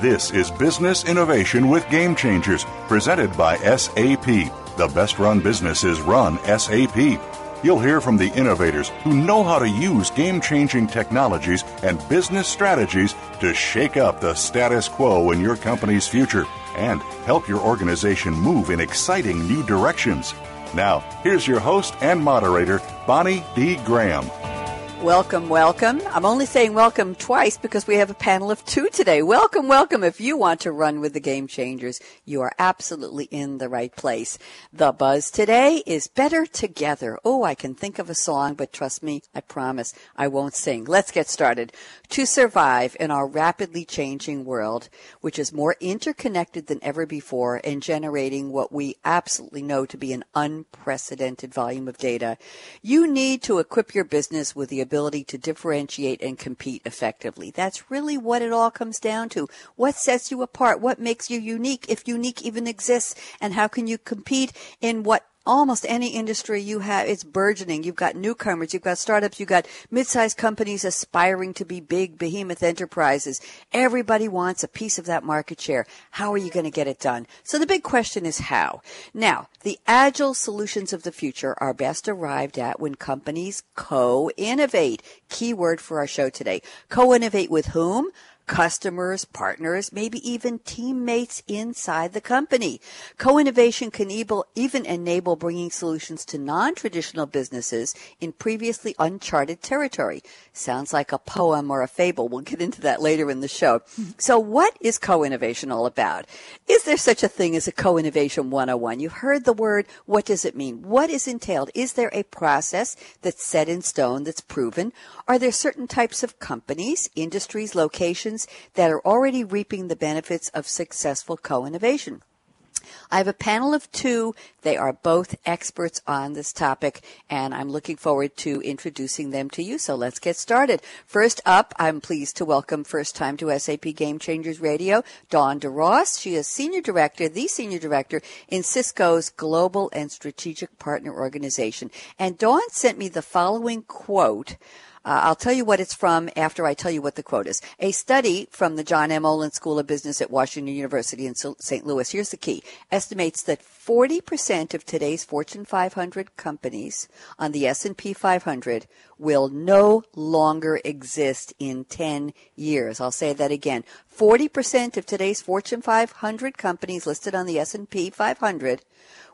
This is Business Innovation with Game Changers, presented by SAP. The best run businesses run SAP. You'll hear from the innovators who know how to use game changing technologies and business strategies to shake up the status quo in your company's future and help your organization move in exciting new directions. Now, here's your host and moderator, Bonnie D. Graham. Welcome, welcome. I'm only saying welcome twice because we have a panel of two today. Welcome, welcome. If you want to run with the game changers, you are absolutely in the right place. The buzz today is better together. Oh, I can think of a song, but trust me, I promise I won't sing. Let's get started. To survive in our rapidly changing world, which is more interconnected than ever before and generating what we absolutely know to be an unprecedented volume of data, you need to equip your business with the ability to differentiate and compete effectively. That's really what it all comes down to. What sets you apart? What makes you unique, if unique even exists? And how can you compete in what almost any industry you have, it's burgeoning. You've got newcomers, you've got startups, you've got mid-sized companies aspiring to be big behemoth enterprises. Everybody wants a piece of that market share. How are you going to get it done? So the big question is how. Now, the agile solutions of the future are best arrived at when companies co-innovate. Keyword for our show today. Co-innovate with whom? Customers, partners, maybe even teammates inside the company. Co-innovation can even enable bringing solutions to non-traditional businesses in previously uncharted territory. Sounds like a poem or a fable. We'll get into that later in the show. So what is co-innovation all about? Is there such a thing as a co-innovation 101? You've heard the word. What does it mean? What is entailed? Is there a process that's set in stone that's proven? Are there certain types of companies, industries, locations that are already reaping the benefits of successful co-innovation? I have a panel of two. They are both experts on this topic, and I'm looking forward to introducing them to you. So let's get started. First up, I'm pleased to welcome first time to SAP Game Changers Radio, Dawn Duross. She is Senior Director, the Senior Director in Cisco's Global and Strategic Partner Organization. And Dawn sent me the following quote uh, I'll tell you what it's from after I tell you what the quote is. A study from the John M. Olin School of Business at Washington University in St. Louis, here's the key, estimates that 40% of today's Fortune 500 companies on the S&P 500 will no longer exist in 10 years. I'll say that again. 40% of today's Fortune 500 companies listed on the S&P 500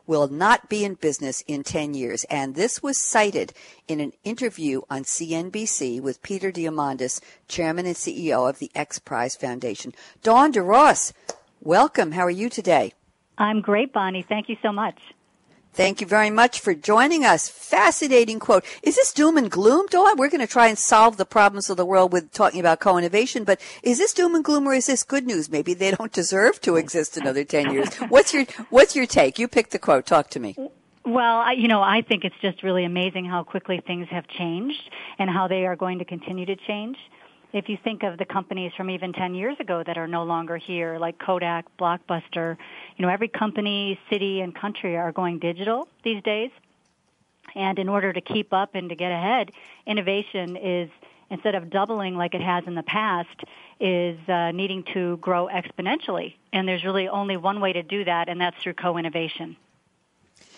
will not be in business in 10 years. And this was cited in an interview on CNBC with Peter Diamandis, Chairman and CEO of the X Prize Foundation. Dawn Duross, welcome. How are you today? I'm great, Bonnie. Thank you so much. Thank you very much for joining us. Fascinating quote. Is this doom and gloom, Dawn? We're going to try and solve the problems of the world with talking about co-innovation, but is this doom and gloom or is this good news? Maybe they don't deserve to exist another 10 years. What's your, what's your take? You pick the quote. Talk to me. Well, I, you know, I think it's just really amazing how quickly things have changed and how they are going to continue to change if you think of the companies from even 10 years ago that are no longer here, like Kodak, Blockbuster, you know, every company, city, and country are going digital these days. And in order to keep up and to get ahead, innovation is, instead of doubling like it has in the past, is uh, needing to grow exponentially. And there's really only one way to do that, and that's through co-innovation.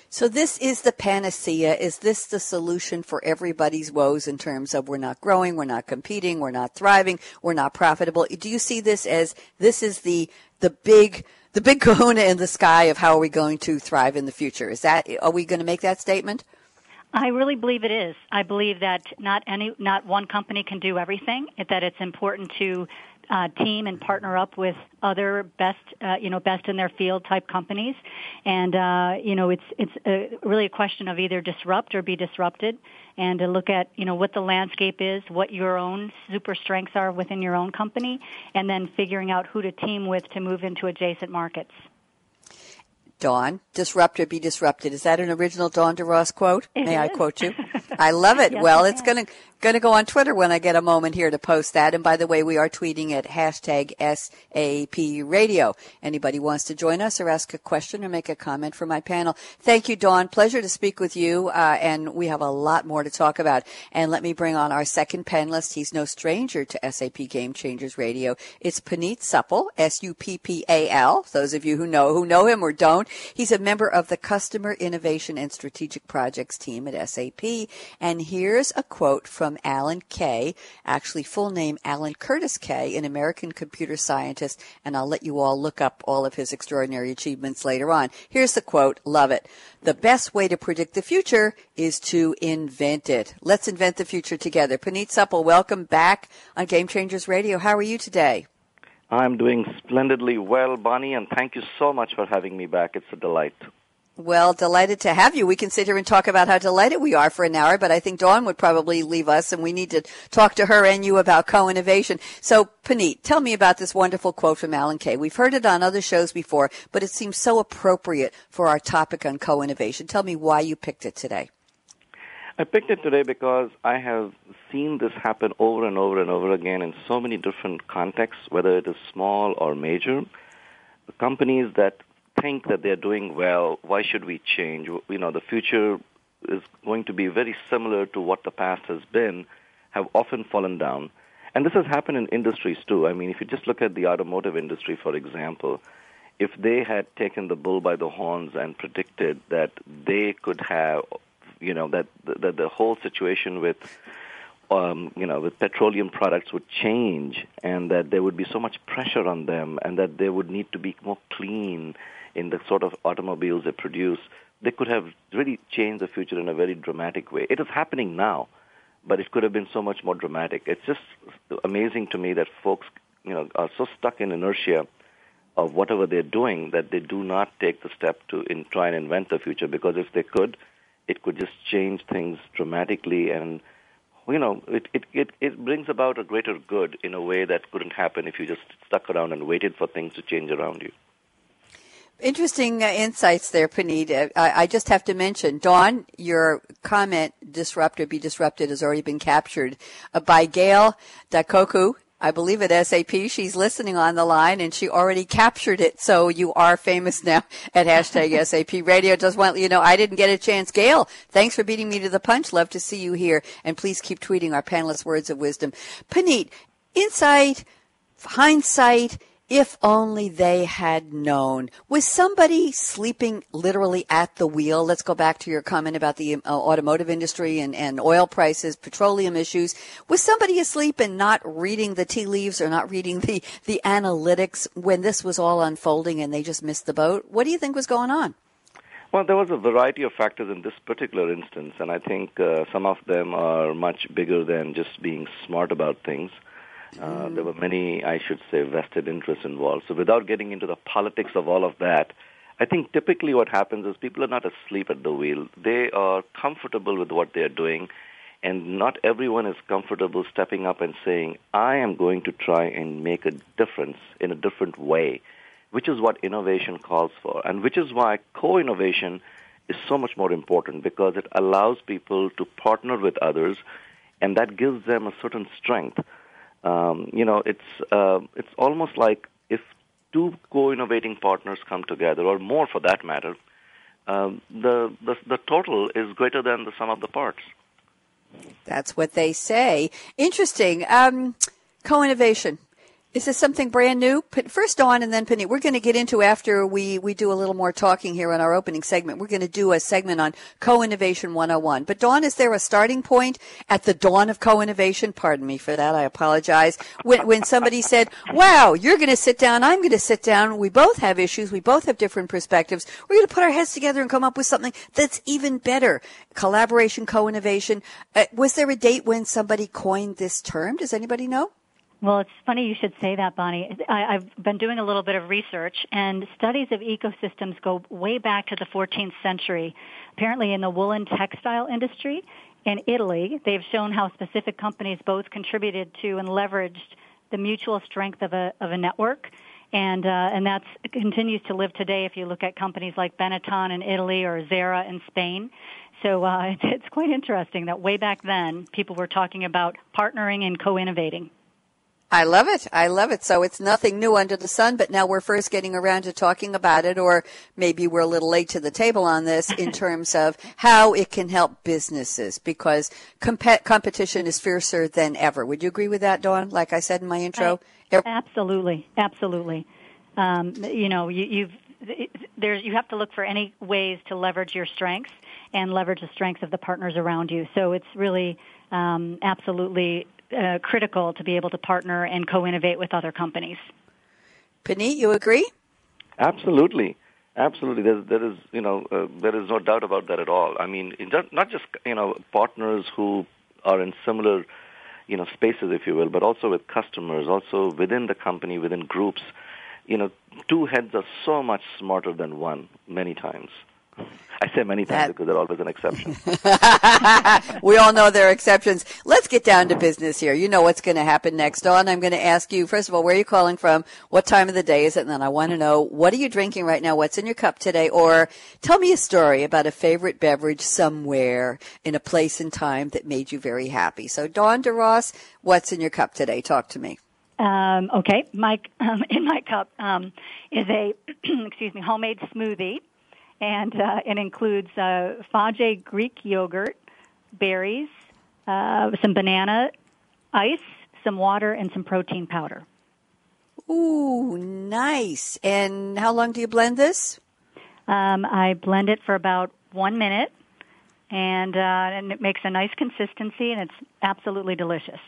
So this is the panacea. Is this the solution for everybody's woes in terms of we're not growing, we're not competing, we're not thriving, we're not profitable? Do you see this as this is the the big the big kahuna in the sky of how are we going to thrive in the future? Is that are we going to make that statement? I really believe it is. I believe that not any not one company can do everything. That it's important to uh, team and partner up with other best, uh, you know, best in their field type companies. And, uh, you know, it's, it's a, really a question of either disrupt or be disrupted and to look at, you know, what the landscape is, what your own super strengths are within your own company, and then figuring out who to team with to move into adjacent markets. Dawn, disrupt or be disrupted. Is that an original Dawn Duross quote? It May is. I quote you? I love it. Yes, well, it's going to going to go on Twitter when I get a moment here to post that. And by the way, we are tweeting at hashtag SAP Radio. Anybody wants to join us or ask a question or make a comment for my panel? Thank you, Dawn. Pleasure to speak with you. Uh, and we have a lot more to talk about. And let me bring on our second panelist. He's no stranger to SAP Game Changers Radio. It's Puneet Suppal, S-U-P-P-A-L. Those of you who know, who know him or don't. He's a member of the Customer Innovation and Strategic Projects team at SAP. And here's a quote from Alan Kay, actually full name Alan Curtis Kay, an American computer scientist. And I'll let you all look up all of his extraordinary achievements later on. Here's the quote. Love it. The best way to predict the future is to invent it. Let's invent the future together. Puneet Suppal, welcome back on Game Changers Radio. How are you today? I'm doing splendidly well, Bonnie, and thank you so much for having me back. It's a delight. Well, delighted to have you. We can sit here and talk about how delighted we are for an hour, but I think Dawn would probably leave us and we need to talk to her and you about co-innovation. So, Puneet, tell me about this wonderful quote from Alan Kay. We've heard it on other shows before, but it seems so appropriate for our topic on co-innovation. Tell me why you picked it today. I picked it today because I have seen this happen over and over and over again in so many different contexts, whether it is small or major. Companies that think that they're doing well, why should we change? You know, the future is going to be very similar to what the past has been, have often fallen down. And this has happened in industries too. I mean, if you just look at the automotive industry, for example, if they had taken the bull by the horns and predicted that they could have, you know, that that the whole situation with, um, you know, with petroleum products would change, and that there would be so much pressure on them, and that they would need to be more clean in the sort of automobiles they produce, they could have really changed the future in a very dramatic way. It is happening now, but it could have been so much more dramatic. It's just amazing to me that folks, you know, are so stuck in inertia of whatever they're doing that they do not take the step to in, try and invent the future. Because if they could, it could just change things dramatically, and you know, it it it, it brings about a greater good in a way that couldn't happen if you just stuck around and waited for things to change around you. Interesting uh, insights there, Puneet. Uh, I, I just have to mention, Dawn, your comment, disrupt or be disrupted, has already been captured uh, by Gail Daikoku. I believe at SAP. She's listening on the line and she already captured it. So you are famous now at hashtag SAP radio. Just want you know, I didn't get a chance. Gail, thanks for beating me to the punch. Love to see you here. And please keep tweeting our panelists words of wisdom. Puneet, insight, hindsight, if only they had known. Was somebody sleeping literally at the wheel? Let's go back to your comment about the uh, automotive industry and, and oil prices, petroleum issues. Was somebody asleep and not reading the tea leaves or not reading the, the analytics when this was all unfolding and they just missed the boat? What do you think was going on? Well, there was a variety of factors in this particular instance, and I think uh, some of them are much bigger than just being smart about things. Uh, there were many, I should say, vested interests involved. So without getting into the politics of all of that, I think typically what happens is people are not asleep at the wheel. They are comfortable with what they're doing, and not everyone is comfortable stepping up and saying, I am going to try and make a difference in a different way, which is what innovation calls for, and which is why co-innovation is so much more important because it allows people to partner with others, and that gives them a certain strength. Um, you know, it's uh, it's almost like if two co-innovating partners come together, or more for that matter, um, the, the the total is greater than the sum of the parts. That's what they say. Interesting. Um, co-innovation. Is this something brand new? First Dawn and then Penny. We're going to get into after we, we do a little more talking here in our opening segment. We're going to do a segment on co-innovation 101. But Dawn, is there a starting point at the dawn of co-innovation? Pardon me for that. I apologize. When, when somebody said, wow, you're going to sit down. I'm going to sit down. We both have issues. We both have different perspectives. We're going to put our heads together and come up with something that's even better. Collaboration, co-innovation. Uh, was there a date when somebody coined this term? Does anybody know? Well, it's funny you should say that, Bonnie. I, have been doing a little bit of research, and studies of ecosystems go way back to the 14th century. Apparently, in the woolen textile industry in Italy, they've shown how specific companies both contributed to and leveraged the mutual strength of a of a network. And uh, and that continues to live today. If you look at companies like Benetton in Italy or Zara in Spain, so uh, it's, it's quite interesting that way back then people were talking about partnering and co-innovating. I love it. I love it. So it's nothing new under the sun, but now we're first getting around to talking about it, or maybe we're a little late to the table on this in terms of how it can help businesses because comp- competition is fiercer than ever. Would you agree with that, Dawn? Like I said in my intro? I, absolutely. Absolutely. Um, you know, you, you've, there's, you have to look for any ways to leverage your strengths and leverage the strengths of the partners around you. So it's really um, absolutely uh, critical to be able to partner and co-innovate with other companies. Puneet, you agree? Absolutely. Absolutely, there, there is you know uh, there is no doubt about that at all. I mean, not just you know partners who are in similar you know spaces, if you will, but also with customers, also within the company, within groups. You know, two heads are so much smarter than one many times. I say many times that, because there's always an exception. we all know there are exceptions. Let's get down to business here. You know what's going to happen next. Dawn, I'm going to ask you, first of all, where are you calling from? What time of the day is it? And then I want to know, what are you drinking right now? What's in your cup today? Or tell me a story about a favorite beverage somewhere in a place and time that made you very happy. So, Dawn Duross, what's in your cup today? Talk to me. Um, okay, my um, in my cup um, is a excuse me homemade smoothie and uh, it includes uh, Fage Greek yogurt, berries, uh, some banana ice, some water, and some protein powder. Ooh, nice! And how long do you blend this? Um, I blend it for about one minute, and uh, and it makes a nice consistency, and it's absolutely delicious.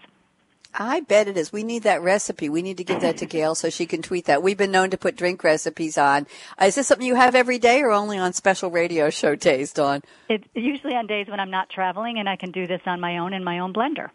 I bet it is. We need that recipe. We need to give that to Gail so she can tweet that. We've been known to put drink recipes on. Is this something you have every day or only on special radio show days, Dawn? It's usually on days when I'm not traveling and I can do this on my own in my own blender.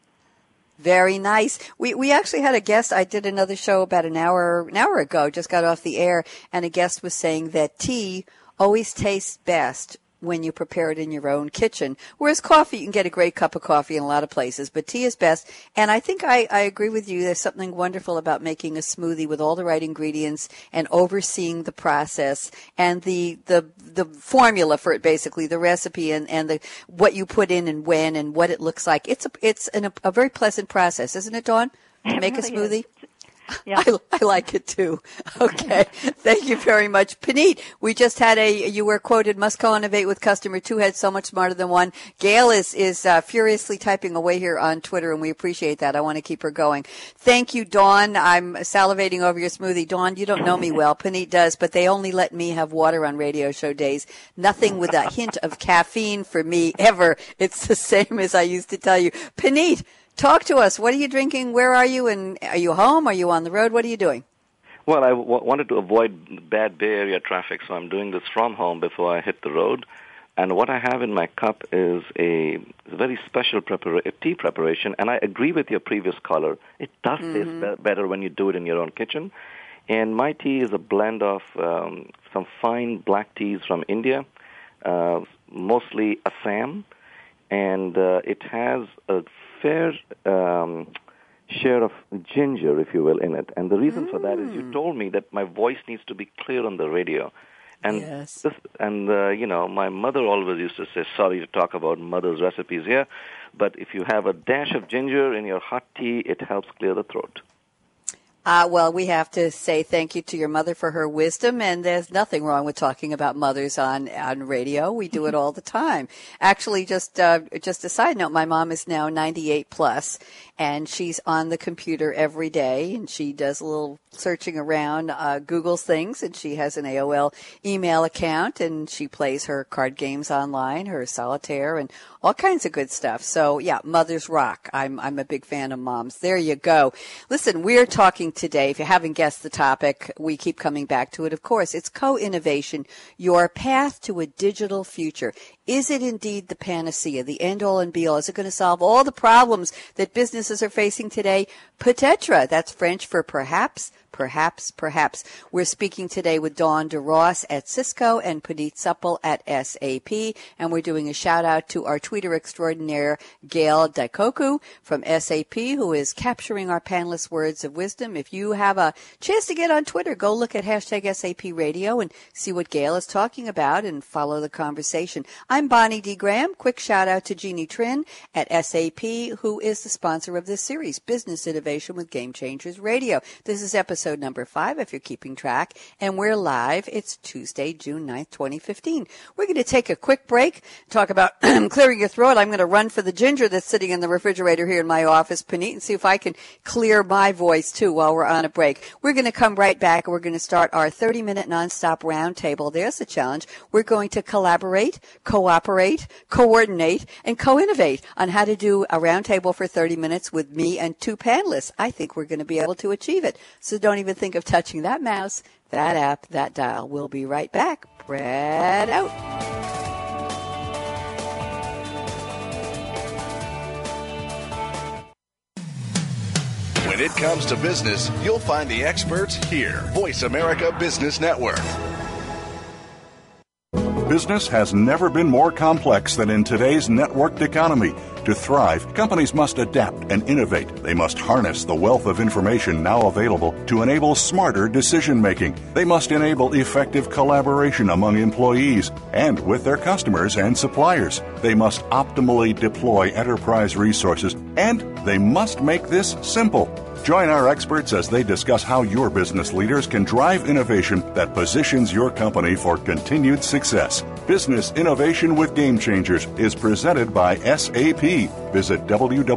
Very nice. We we actually had a guest. I did another show about an hour an hour ago. Just got off the air, and a guest was saying that tea always tastes best when you prepare it in your own kitchen. Whereas coffee, you can get a great cup of coffee in a lot of places, but tea is best. And I think I, I agree with you. There's something wonderful about making a smoothie with all the right ingredients and overseeing the process and the, the, the formula for it, basically, the recipe and, and the, what you put in and when and what it looks like. It's a, it's an, a, a very pleasant process, isn't it, Dawn? To make really a smoothie? Is. Yeah. I, I, like it too. Okay. Thank you very much. Puneet, we just had a, you were quoted, must co-innovate with customer two heads so much smarter than one. Gail is, is uh, furiously typing away here on Twitter and we appreciate that. I want to keep her going. Thank you, Dawn. I'm salivating over your smoothie. Dawn, you don't know me well. Puneet does, but they only let me have water on radio show days. Nothing with a hint of caffeine for me ever. It's the same as I used to tell you. Puneet, Talk to us. What are you drinking? Where are you? And are you home? Are you on the road? What are you doing? Well, I w- wanted to avoid bad Bay Area traffic, so I'm doing this from home before I hit the road. And what I have in my cup is a very special prepara- tea preparation. And I agree with your previous caller. It does mm-hmm. taste be- better when you do it in your own kitchen. And my tea is a blend of um, some fine black teas from India, uh, mostly Assam, and uh, it has a fair um, share of ginger, if you will, in it. And the reason mm. for that is you mm. told me that my voice needs to be clear on the radio. And yes. this, and uh, you know, my mother always used to say, "Sorry to talk about mother's recipes here, but if you have a dash of ginger in your hot tea, it helps clear the throat." Uh, well, we have to say thank you to your mother for her wisdom, and there's nothing wrong with talking about mothers on on radio. We do it all the time. Actually, just uh, just a side note, my mom is now 98 plus, and she's on the computer every day, and she does a little searching around, uh, Google's things, and she has an AOL email account, and she plays her card games online, her solitaire, and all kinds of good stuff. So yeah, mothers rock. I'm I'm a big fan of moms. There you go. Listen, we're talking today. If you haven't guessed the topic, we keep coming back to it. Of course, it's co-innovation, your path to a digital future. Is it indeed the panacea, the end all and be all? Is it going to solve all the problems that businesses are facing today? Peut-être. That's French for perhaps, perhaps, perhaps. We're speaking today with Dawn Duross at Cisco and Puneet Suppal at SAP, and we're doing a shout out to our Twitter extraordinaire, Gail Daikoku from SAP, who is capturing our panelists' words of wisdom. If you have a chance to get on Twitter, go look at hashtag SAP Radio and see what Gail is talking about and follow the conversation. I'm Bonnie D. Graham. Quick shout out to Jeannie Trin at SAP, who is the sponsor of this series, Business Innovation with Game Changers Radio. This is episode episode number five, if you're keeping track. And we're live. It's Tuesday, June 9th, 2015. We're going to take a quick break, talk about clearing your throat. I'm going to run for the ginger that's sitting in the refrigerator here in my office, Puneet, and see if I can clear my voice too while we're on a break. We're going to come right back. We're going to start our 30 minute nonstop roundtable. There's the challenge. We're going to collaborate, cooperate, coordinate, and co-innovate on how to do a roundtable for 30 minutes with me and two panelists. I think we're going to be able to achieve it. So don't don't even think of touching that mouse, that app, that dial. We'll be right back. Brad out. When it comes to business, you'll find the experts here. Voice America Business Network. Business has never been more complex than in today's networked economy. To thrive, companies must adapt and innovate. They must harness the wealth of information now available to enable smarter decision making. They must enable effective collaboration among employees and with their customers and suppliers. They must optimally deploy enterprise resources and they must make this simple. Join our experts as they discuss how your business leaders can drive innovation that positions your company for continued success. Business Innovation with Game Changers is presented by SAP. Visit www.sap.com.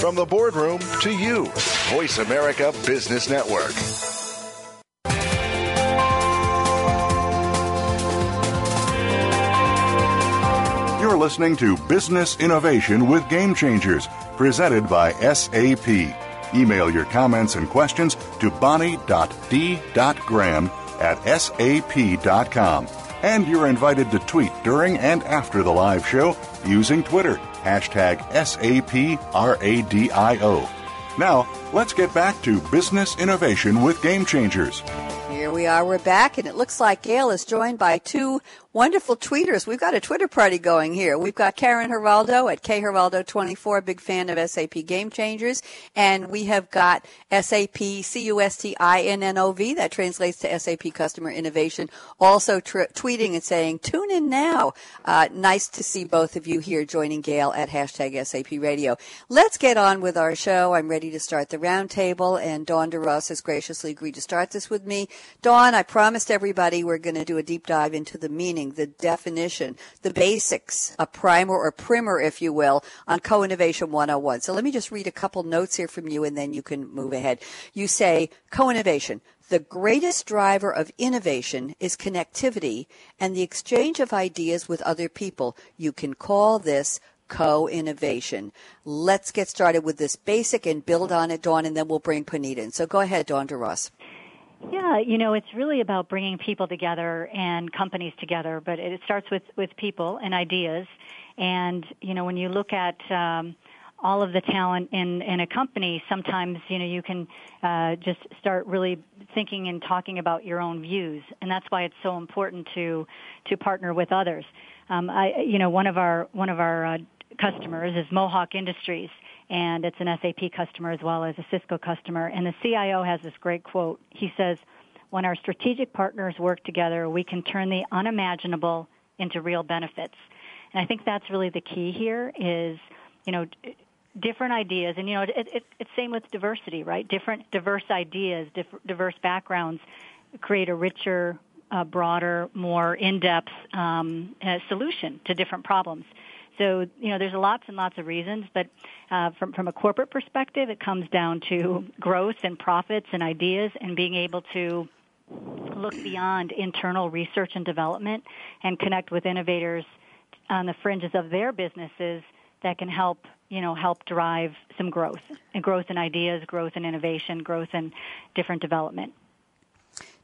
From the boardroom to you, Voice America Business Network. You're listening to Business Innovation with Game Changers, presented by SAP. Email your comments and questions to bonnie.d.graham at sap.com. And you're invited to tweet during and after the live show using Twitter, hashtag SAPRADIO. Now, let's get back to business innovation with Game Changers. Here we are, we're back, and it looks like Gail is joined by two wonderful tweeters. We've got a Twitter party going here. We've got Karen Geraldo at kgeraldo24, big fan of SAP Game Changers, and we have got SAP C-U-S-T-I-N-N-O-V, that translates to SAP Customer Innovation, also tr- tweeting and saying, tune in now. Uh, nice to see both of you here joining Gail at hashtag SAP Radio. Let's get on with our show. I'm ready to start the roundtable, and Dawn Duross has graciously agreed to start this with me. Dawn, I promised everybody we're going to do a deep dive into the meaning meaning, the definition, the basics, a primer or primer, if you will, on Co-Innovation 101. So let me just read a couple notes here from you and then you can move ahead. You say co-innovation. The greatest driver of innovation is connectivity and the exchange of ideas with other people. You can call this co-innovation. Let's get started with this basic and build on it, Dawn, and then we'll bring Puneet in. So go ahead, Dawn Duross. Yeah, you know, it's really about bringing people together and companies together, but it starts with, with people and ideas. And, you know, when you look at, um, all of the talent in, in a company, sometimes, you know, you can, uh, just start really thinking and talking about your own views. And that's why it's so important to, to partner with others. Um, I, you know, one of our, one of our, uh, customers is Mohawk Industries and it's an SAP customer as well as a Cisco customer. And the CIO has this great quote. He says, when our strategic partners work together, we can turn the unimaginable into real benefits. And I think that's really the key here is, you know, different ideas. And, you know, it, it, it's same with diversity, right? Different, diverse ideas, diverse backgrounds create a richer, uh, broader, more in-depth um, uh, solution to different problems. So, you know, there's lots and lots of reasons, but uh, from, from a corporate perspective, it comes down to growth and profits and ideas and being able to look beyond internal research and development and connect with innovators on the fringes of their businesses that can help you know help drive some growth and growth in ideas growth in innovation growth in different development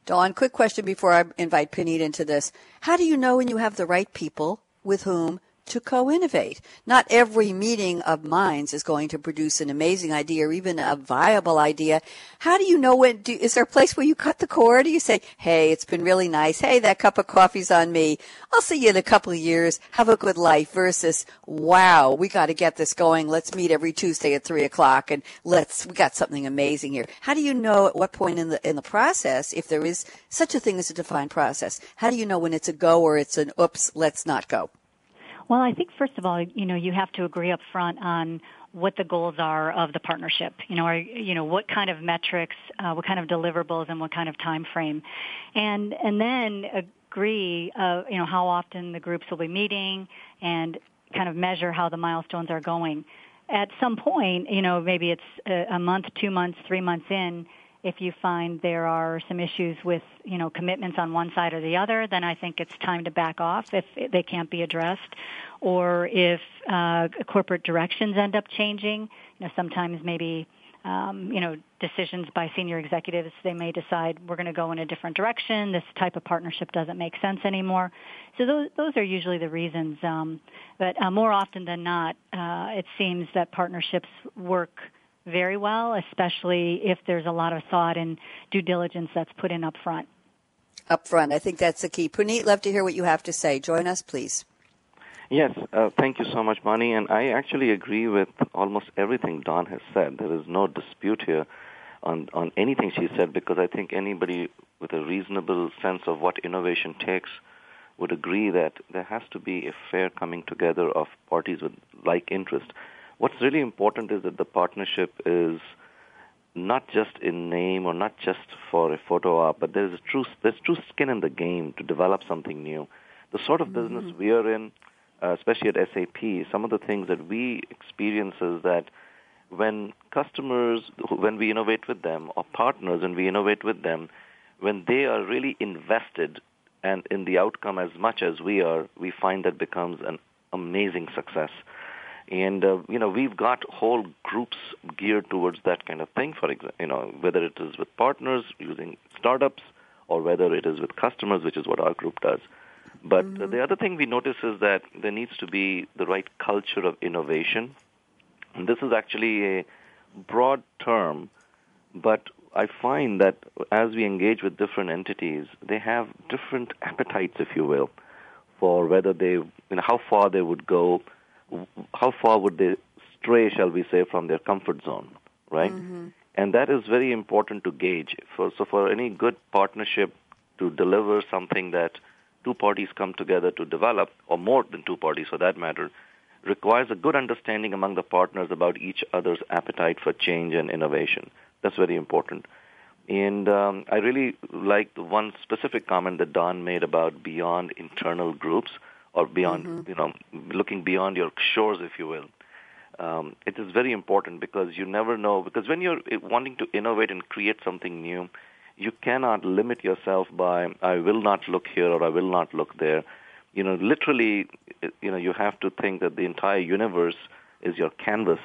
Dawn, quick question before I invite Puneet into this. How do you know when you have the right people with whom to co-innovate. Not every meeting of minds is going to produce an amazing idea or even a viable idea. How do you know when, do, is there a place where you cut the cord? You say, hey, it's been really nice. Hey, that cup of coffee's on me. I'll see you in a couple of years. Have a good life versus, wow, we got to get this going. Let's meet every Tuesday at three o'clock and let's, we got something amazing here. How do you know at what point in the, in the process, if there is such a thing as a defined process, how do you know when it's a go or it's an oops, let's not go? Well, I think first of all, you know, you have to agree up front on what the goals are of the partnership. You know, are, you know what kind of metrics, uh, what kind of deliverables, and what kind of time frame, and and then agree, uh, you know, how often the groups will be meeting, and kind of measure how the milestones are going. At some point, you know, maybe it's a, a month, two months, three months in if you find there are some issues with, you know, commitments on one side or the other, then I think it's time to back off if they can't be addressed. Or if uh, corporate directions end up changing, you know, sometimes maybe um, you know, decisions by senior executives, they may decide we're going to go in a different direction. This type of partnership doesn't make sense anymore. So those those are usually the reasons. Um, but uh, more often than not, uh, it seems that partnerships work very well, especially if there's a lot of thought and due diligence that's put in up front. Up front, I think that's the key. Puneet, love to hear what you have to say. Join us, please. Yes, uh, thank you so much, Bonnie. And I actually agree with almost everything Dawn has said. There is no dispute here on, on anything she said because I think anybody with a reasonable sense of what innovation takes would agree that there has to be a fair coming together of parties with like interest. What's really important is that the partnership is not just in name or not just for a photo op, but there's a true there's true skin in the game to develop something new. The sort of mm-hmm. business we are in, uh, especially at SAP, some of the things that we experience is that when customers, when we innovate with them, or partners, and we innovate with them, when they are really invested and in the outcome as much as we are, we find that becomes an amazing success. And uh, you know, we've got whole groups geared towards that kind of thing. For example, you know, whether it is with partners using startups, or whether it is with customers, which is what our group does. But mm-hmm. the other thing we notice is that there needs to be the right culture of innovation. And this is actually a broad term, but I find that as we engage with different entities, they have different appetites, if you will, for whether they, you know, how far they would go how far would they stray, shall we say, from their comfort zone, right? Mm-hmm. And that is very important to gauge. For, so for any good partnership to deliver something that two parties come together to develop, or more than two parties for that matter, requires a good understanding among the partners about each other's appetite for change and innovation. That's very important. And um, I really like the one specific comment that Dawn made about beyond internal groups or beyond, mm-hmm. you know, looking beyond your shores, if you will. Um, it is very important because you never know. Because when you're eh, wanting to innovate and create something new, you cannot limit yourself by I will not look here or I will not look there. You know, literally, eh, you know, you have to think that the entire universe is your canvas,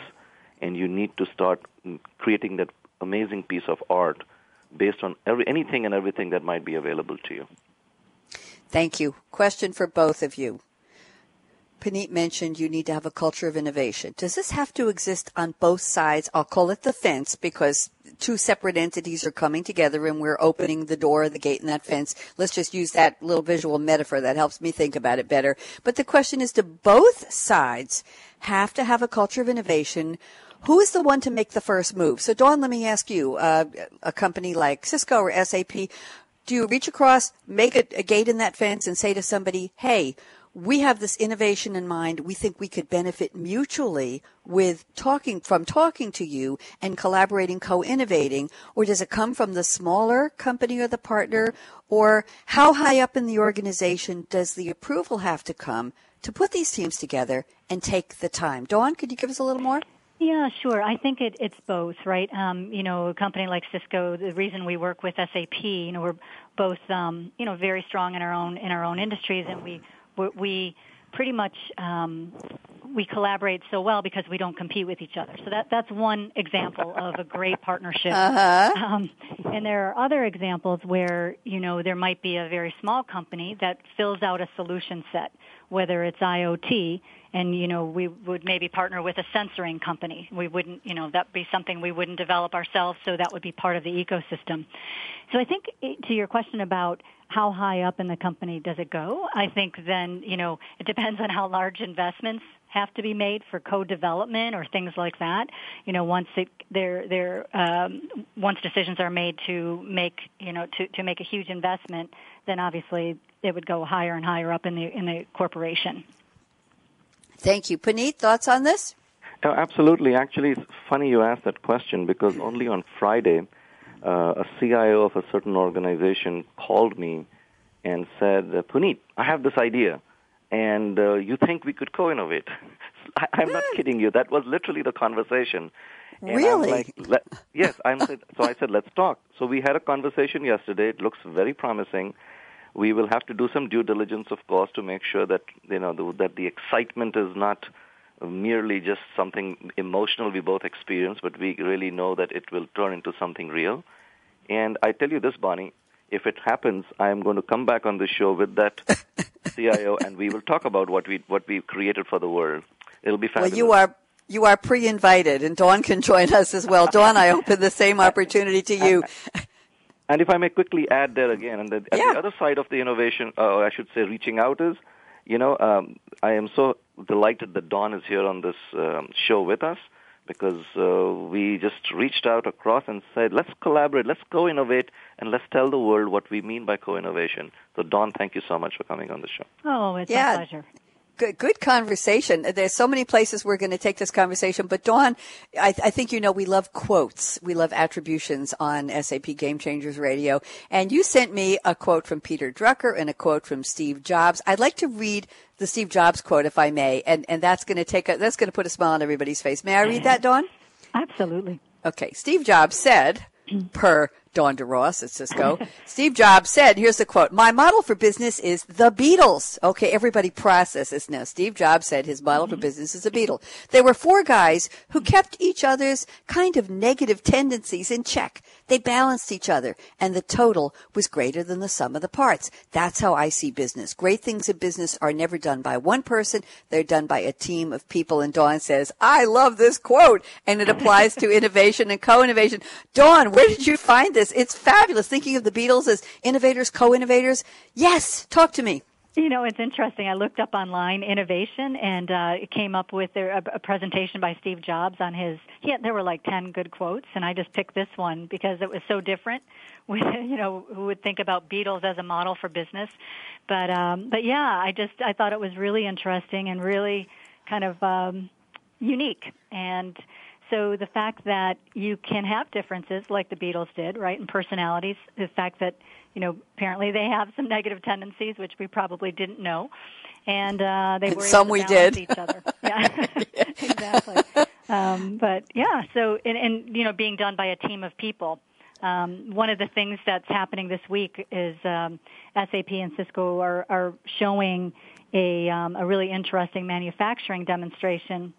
and you need to start mm, creating that amazing piece of art based on every, anything and everything that might be available to you. Thank you. Question for both of you. Puneet mentioned you need to have a culture of innovation. Does this have to exist on both sides? I'll call it the fence because two separate entities are coming together and we're opening the door, the gate in that fence. Let's just use that little visual metaphor that helps me think about it better. But the question is, do both sides have to have a culture of innovation? Who is the one to make the first move? So Dawn, let me ask you, uh, a company like Cisco or SAP, do you reach across, make a, a gate in that fence, and say to somebody, hey, we have this innovation in mind. We think we could benefit mutually with talking from talking to you and collaborating, co-innovating, or does it come from the smaller company or the partner? Or how high up in the organization does the approval have to come to put these teams together and take the time? Dawn, could you give us a little more? Yeah, sure. I think it, it's both, right? Um, you know, a company like Cisco, the reason we work with SAP, you know, we're both, um, you know, very strong in our own in our own industries, and we we pretty much um, we collaborate so well because we don't compete with each other. So that that's one example of a great partnership. Uh-huh. Um, and there are other examples where you know there might be a very small company that fills out a solution set, whether it's IoT, and you know we would maybe partner with a censoring company. We wouldn't, you know, that be something we wouldn't develop ourselves, so that would be part of the ecosystem. So I think to your question about how high up in the company does it go? I think then, you know, it depends on how large investments have to be made for co-development or things like that. You know, once it, they're, they're, um, once decisions are made to make, you know, to, to make a huge investment, then obviously it would go higher and higher up in the, in the corporation. Thank you. Puneet, thoughts on this? Oh, absolutely. Actually, it's funny you asked that question because only on Friday, uh, a CIO of a certain organization called me and said, Puneet, I have this idea, and uh, you think we could co-innovate? I, I'm not kidding you. That was literally the conversation. And really? I'm like, yes, I'm. So I said, let's talk. So we had a conversation yesterday. It looks very promising. We will have to do some due diligence, of course, to make sure that you know the, that the excitement is not merely just something emotional we both experience, but we really know that it will turn into something real. And I tell you this, Bonnie, if it happens, I am going to come back on the show with that CIO, and we will talk about what we what we created for the world. It'll be fabulous. Well, you are you are pre-invited, and Dawn can join us as well. Dawn, I open the same opportunity to you. And if I may quickly add there again, and the, yeah. the other side of the innovation, uh, or I should say, reaching out is, you know, um, I am so delighted that Dawn is here on this um, show with us because uh, we just reached out across and said, let's collaborate, let's co-innovate, and let's tell the world what we mean by co-innovation. So, Dawn, thank you so much for coming on the show. Oh, it's yeah. a pleasure. Good, good conversation. There's so many places we're going to take this conversation, but Dawn, I, I, think you know we love quotes, we love attributions on SAP Game Changers Radio, and you sent me a quote from Peter Drucker and a quote from Steve Jobs. I'd like to read the Steve Jobs quote, if I may, and and that's going to take a, that's going to put a smile on everybody's face. May I read that, Dawn? Absolutely. Okay. Steve Jobs said, per Dawn Duross at Cisco. Steve Jobs said, here's the quote, my model for business is the Beatles. Okay, everybody processes now. Steve Jobs said his model for mm-hmm. business is a Beatle. There were four guys who kept each other's kind of negative tendencies in check. They balanced each other and the total was greater than the sum of the parts. That's how I see business. Great things in business are never done by one person. They're done by a team of people. And Dawn says, I love this quote and it applies to innovation and co-innovation. Dawn, where did you find this? It's fabulous. Thinking of the Beatles as innovators, co-innovators. Yes, talk to me. You know, it's interesting. I looked up online innovation and uh, it came up with a, a presentation by Steve Jobs on his. Yeah, there were like ten good quotes, and I just picked this one because it was so different. With you know, who would think about Beatles as a model for business? But um, but yeah, I just I thought it was really interesting and really kind of um, unique and so the fact that you can have differences like the Beatles did, right, in personalities, the fact that, you know, apparently they have some negative tendencies, which we probably didn't know. And uh, they were some we did. each other. Yeah, exactly. Um, but yeah, so and, and you know, being done by a team of people. Um, one of the things that's happening this week is um, SAP and Cisco are, are showing a, um, a really interesting manufacturing demonstration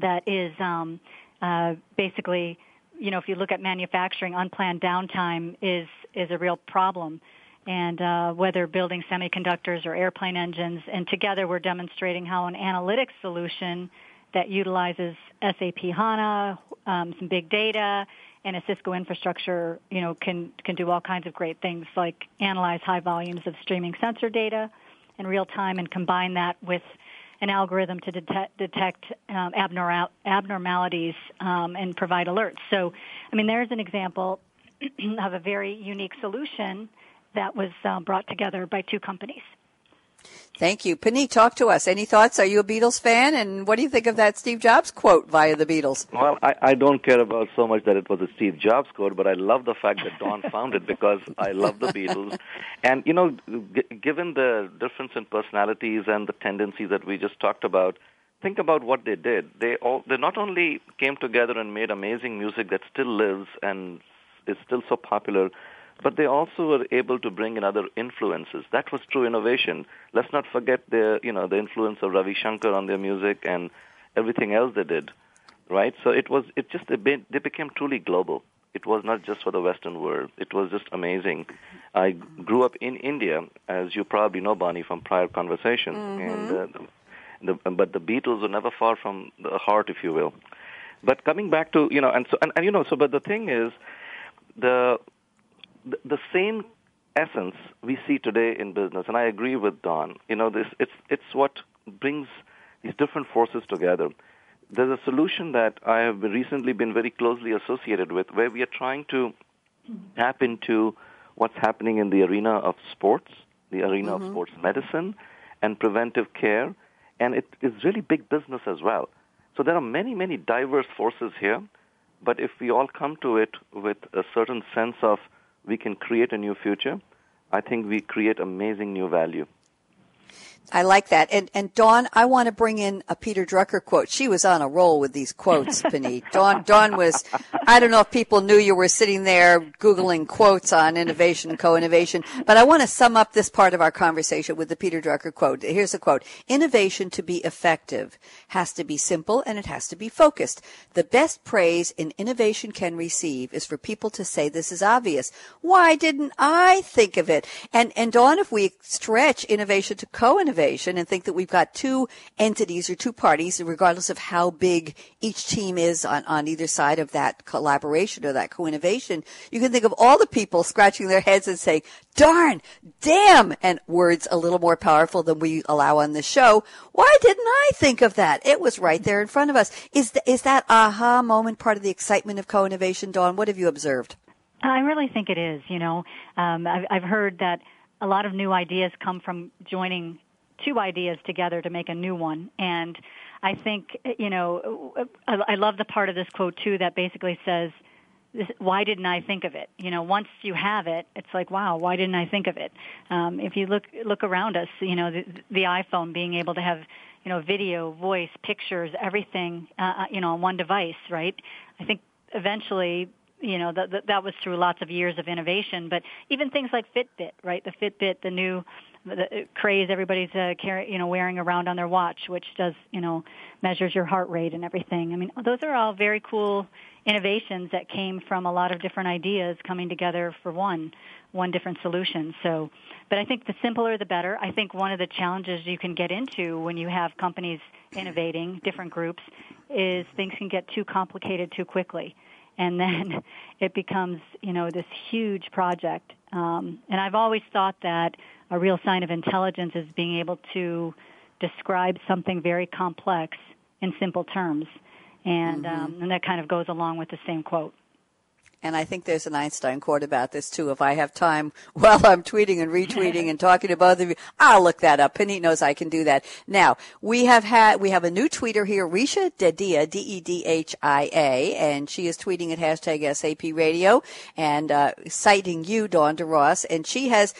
that is um, uh, basically, you know, if you look at manufacturing, unplanned downtime is is a real problem. And uh, whether building semiconductors or airplane engines, and together we're demonstrating how an analytics solution that utilizes SAP HANA, um, some big data, and a Cisco infrastructure, you know, can can do all kinds of great things like analyze high volumes of streaming sensor data in real time and combine that with an algorithm to detect, detect um, abnormal, abnormalities um, and provide alerts. So, I mean, there's an example of a very unique solution that was um, brought together by two companies. Thank you. Puneet, talk to us. Any thoughts? Are you a Beatles fan? And what do you think of that Steve Jobs quote via the Beatles? Well, I, I don't care about so much that it was a Steve Jobs quote, but I love the fact that Dawn found it because I love the Beatles. And, you know, g- given the difference in personalities and the tendencies that we just talked about, think about what they did. They all they not only came together and made amazing music that still lives and is still so popular, but they also were able to bring in other influences. That was true innovation. Let's not forget the you know the influence of Ravi Shankar on their music and everything else they did, right? So it was it just they became truly global. It was not just for the Western world. It was just amazing. I grew up in India, as you probably know, Bonnie, from prior conversation, mm-hmm. and uh, the, but the Beatles were never far from the heart, if you will. But coming back to you know, and so and, and you know, so but the thing is, the the, same essence we see today in business, and I agree with Dawn. You know, this it's it's what brings these different forces together. There's a solution that I have recently been very closely associated with, where we are trying to tap into what's happening in the arena of sports, the arena mm-hmm. of sports medicine, and preventive care, and it is really big business as well. So there are many, many diverse forces here, but if we all come to it with a certain sense of we can create a new future, I think we create amazing new value. I like that. And, and Dawn, I want to bring in a Peter Drucker quote. She was on a roll with these quotes, Puneet. Dawn, Dawn was, I don't know if people knew you were sitting there Googling quotes on innovation and co-innovation, but I want to sum up this part of our conversation with the Peter Drucker quote. Here's a quote. Innovation to be effective has to be simple and it has to be focused. The best praise an innovation can receive is for people to say this is obvious. Why didn't I think of it? And, and Dawn, if we stretch innovation to co-innovation, innovation and think that we've got two entities or two parties, regardless of how big each team is on, on either side of that collaboration or that co-innovation, you can think of all the people scratching their heads and saying, darn, damn, and words a little more powerful than we allow on the show. Why didn't I think of that? It was right there in front of us. Is, the, is that aha moment part of the excitement of co-innovation, Dawn? What have you observed? I really think it is. You know, um, I've, I've heard that a lot of new ideas come from joining two ideas together to make a new one. And I think, you know, I, love the part of this quote too that basically says, why didn't I think of it? You know, once you have it, it's like, wow, why didn't I think of it? Um, if you look look around us, you know, the, the iPhone being able to have, you know, video, voice, pictures, everything, uh, uh you know, on one device, right? I think eventually you know that that was through lots of years of innovation but even things like fitbit right the fitbit the new the craze everybody's uh, carry, you know wearing around on their watch, which does you know measures your heart rate and everything. I mean, those are all very cool innovations that came from a lot of different ideas coming together for one one different solution. So, but I think the simpler the better. I think one of the challenges you can get into when you have companies innovating different groups is things can get too complicated too quickly and then it becomes you know this huge project um, and i've always thought that a real sign of intelligence is being able to describe something very complex in simple terms. And, mm-hmm. um, and that kind of goes along with the same quote. And I think there's an Einstein quote about this too. If I have time while I'm tweeting and retweeting and talking to both of you, I'll look that up. Penny knows I can do that. Now, we have had, we have a new tweeter here, Risha Dedhia, D-E-D-H-I-A, and she is tweeting at hashtag SAP radio and, uh, citing you, Dawn Duross, and she has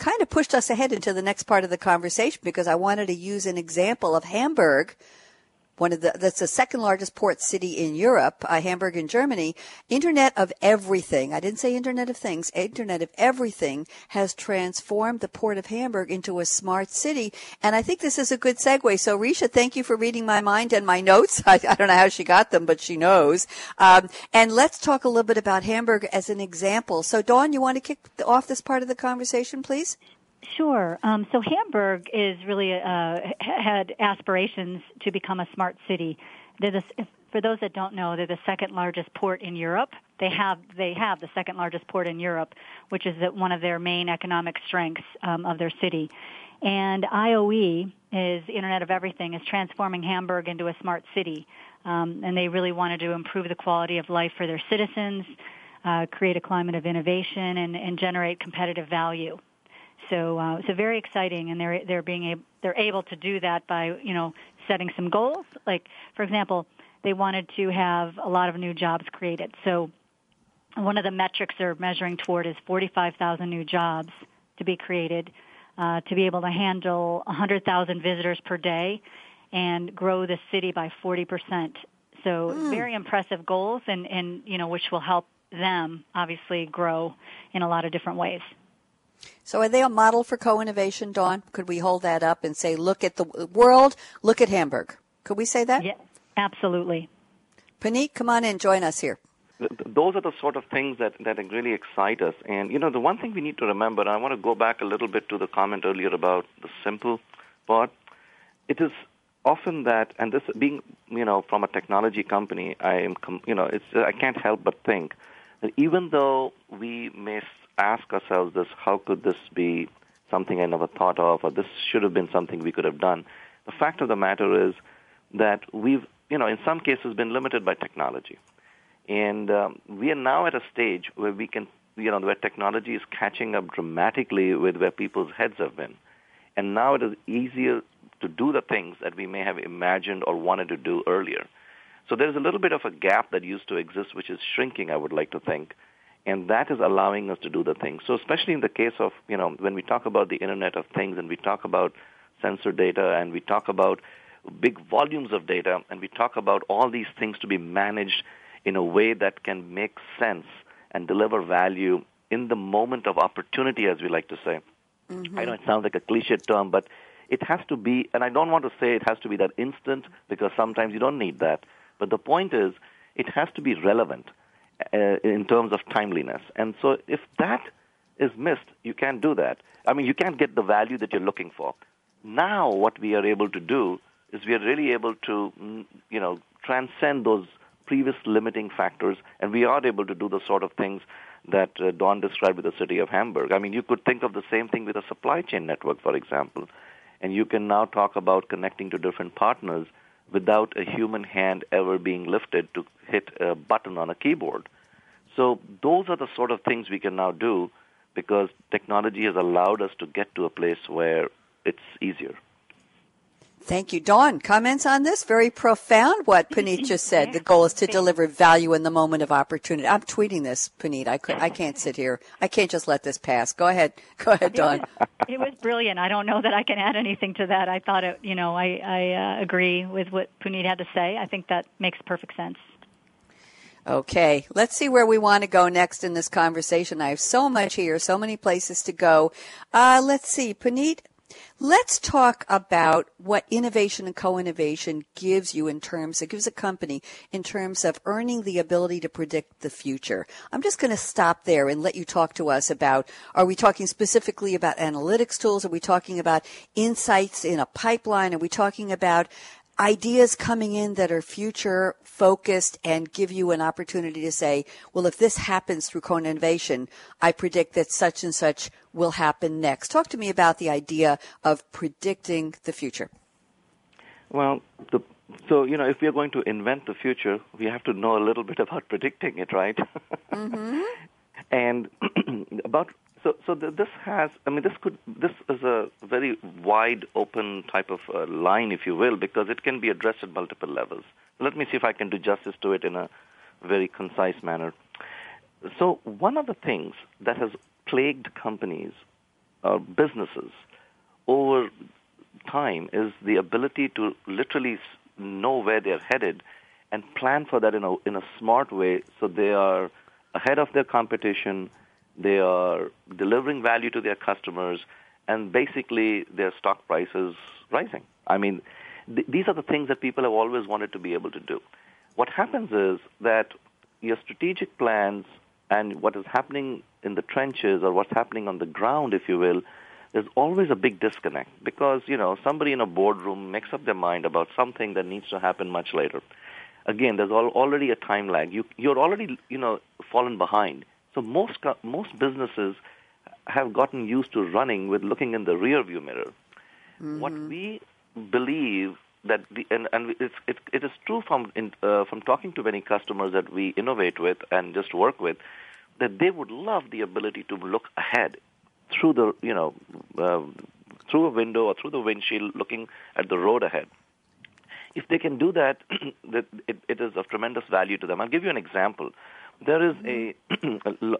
kind of pushed us ahead into the next part of the conversation because I wanted to use an example of Hamburg one of the that's the second largest port city in Europe, uh, Hamburg in Germany. Internet of everything. I didn't say Internet of Things. Internet of everything has transformed the port of Hamburg into a smart city, and I think this is a good segue. So, Risha, thank you for reading my mind and my notes. I, I don't know how she got them, but she knows. Um, and let's talk a little bit about Hamburg as an example. So, Dawn, you want to kick off this part of the conversation, please? Sure. Um, so Hamburg is really uh, had aspirations to become a smart city. The, for those that don't know, they're the second largest port in Europe. They have they have the second largest port in Europe, which is one of their main economic strengths um, of their city. And IOE is Internet of Everything is transforming Hamburg into a smart city, um, and they really wanted to improve the quality of life for their citizens, uh, create a climate of innovation, and, and generate competitive value so uh, so very exciting, and they're they're being able they're able to do that by you know setting some goals. Like for example, they wanted to have a lot of new jobs created. So one of the metrics they're measuring toward is 45,000 new jobs to be created, uh, to be able to handle 100,000 visitors per day, and grow the city by 40 percent. So mm. very impressive goals, and and you know which will help them obviously grow in a lot of different ways. So are they a model for co-innovation, Dawn? Could we hold that up and say, look at the world, look at Hamburg? Could we say that? Yeah, absolutely. Puneet, come on in, join us here. Those are the sort of things that, that really excite us. And, you know, the one thing we need to remember, and I want to go back a little bit to the comment earlier about the simple part, it is often that, and this being, you know, from a technology company, I am, you know, it's, I can't help but think that even though we may ask ourselves this, how could this be something I never thought of, or this should have been something we could have done, the fact of the matter is that we've, you know, in some cases been limited by technology. And um, we are now at a stage where we can, you know, where technology is catching up dramatically with where people's heads have been. And now it is easier to do the things that we may have imagined or wanted to do earlier. So there's a little bit of a gap that used to exist, which is shrinking, I would like to think. And that is allowing us to do the things. So especially in the case of, you know, when we talk about the Internet of Things and we talk about sensor data and we talk about big volumes of data and we talk about all these things to be managed in a way that can make sense and deliver value in the moment of opportunity, as we like to say. Mm-hmm. I know it sounds like a cliche term, but it has to be, and I don't want to say it has to be that instant because sometimes you don't need that. But the point is, it has to be relevant uh, in terms of timeliness. And so if that is missed, you can't do that. I mean, you can't get the value that you're looking for. Now, what we are able to do is we are really able to, mm, you know, transcend those previous limiting factors, and we are able to do the sort of things that uh, Dawn described with the city of Hamburg. I mean, you could think of the same thing with a supply chain network, for example, and you can now talk about connecting to different partners without a human hand ever being lifted to hit a button on a keyboard. So those are the sort of things we can now do because technology has allowed us to get to a place where it's easier. Thank you. Dawn, comments on this? Very profound what Puneet just said. The goal is to deliver value in the moment of opportunity. I'm tweeting this, Puneet. I, could, I can't sit here. I can't just let this pass. Go ahead. Go ahead, Dawn. It was brilliant. I don't know that I can add anything to that. I thought it, you know, I, I uh, agree with what Puneet had to say. I think that makes perfect sense. Okay, let's see where we want to go next in this conversation. I have so much here, so many places to go. Uh, let's see, Puneet, Let's talk about what innovation and co-innovation gives you in terms, it gives a company in terms of earning the ability to predict the future. I'm just going to stop there and let you talk to us about, are we talking specifically about analytics tools? Are we talking about insights in a pipeline? Are we talking about ideas coming in that are future focused and give you an opportunity to say, well, if this happens through co-innovation, I predict that such and such will happen next. Talk to me about the idea of predicting the future. Well, the, so you know, if we are going to invent the future, we have to know a little bit about predicting it, right? Mm-hmm. and about so, so this has, I mean, this could, this is a very wide open type of uh, line, if you will, because it can be addressed at multiple levels. Let me see if I can do justice to it in a very concise manner. So, one of the things that has plagued companies or businesses over time is the ability to literally know where they're headed and plan for that in a in a smart way so they are ahead of their competition they are delivering value to their customers, and basically their stock prices rising. I mean, th- these are the things that people have always wanted to be able to do. What happens is that your strategic plans and what is happening in the trenches or what's happening on the ground, if you will, there's always a big disconnect because, you know, somebody in a boardroom makes up their mind about something that needs to happen much later. Again, there's already a time lag. You, you're already, you know, fallen behind. So most most businesses have gotten used to running with looking in the rear view mirror. Mm-hmm. What we believe that the and, and it's, it it is true from in, uh, from talking to many customers that we innovate with and just work with that they would love the ability to look ahead through the you know uh, through a window or through the windshield looking at the road ahead if they can do that, that it, it is of tremendous value to them. I'll give you an example there is a,